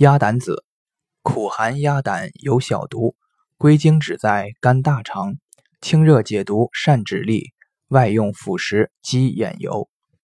鸭胆子苦寒鸭胆有小毒归经只在肝大肠清热解毒善止痢外用辅食鸡眼油。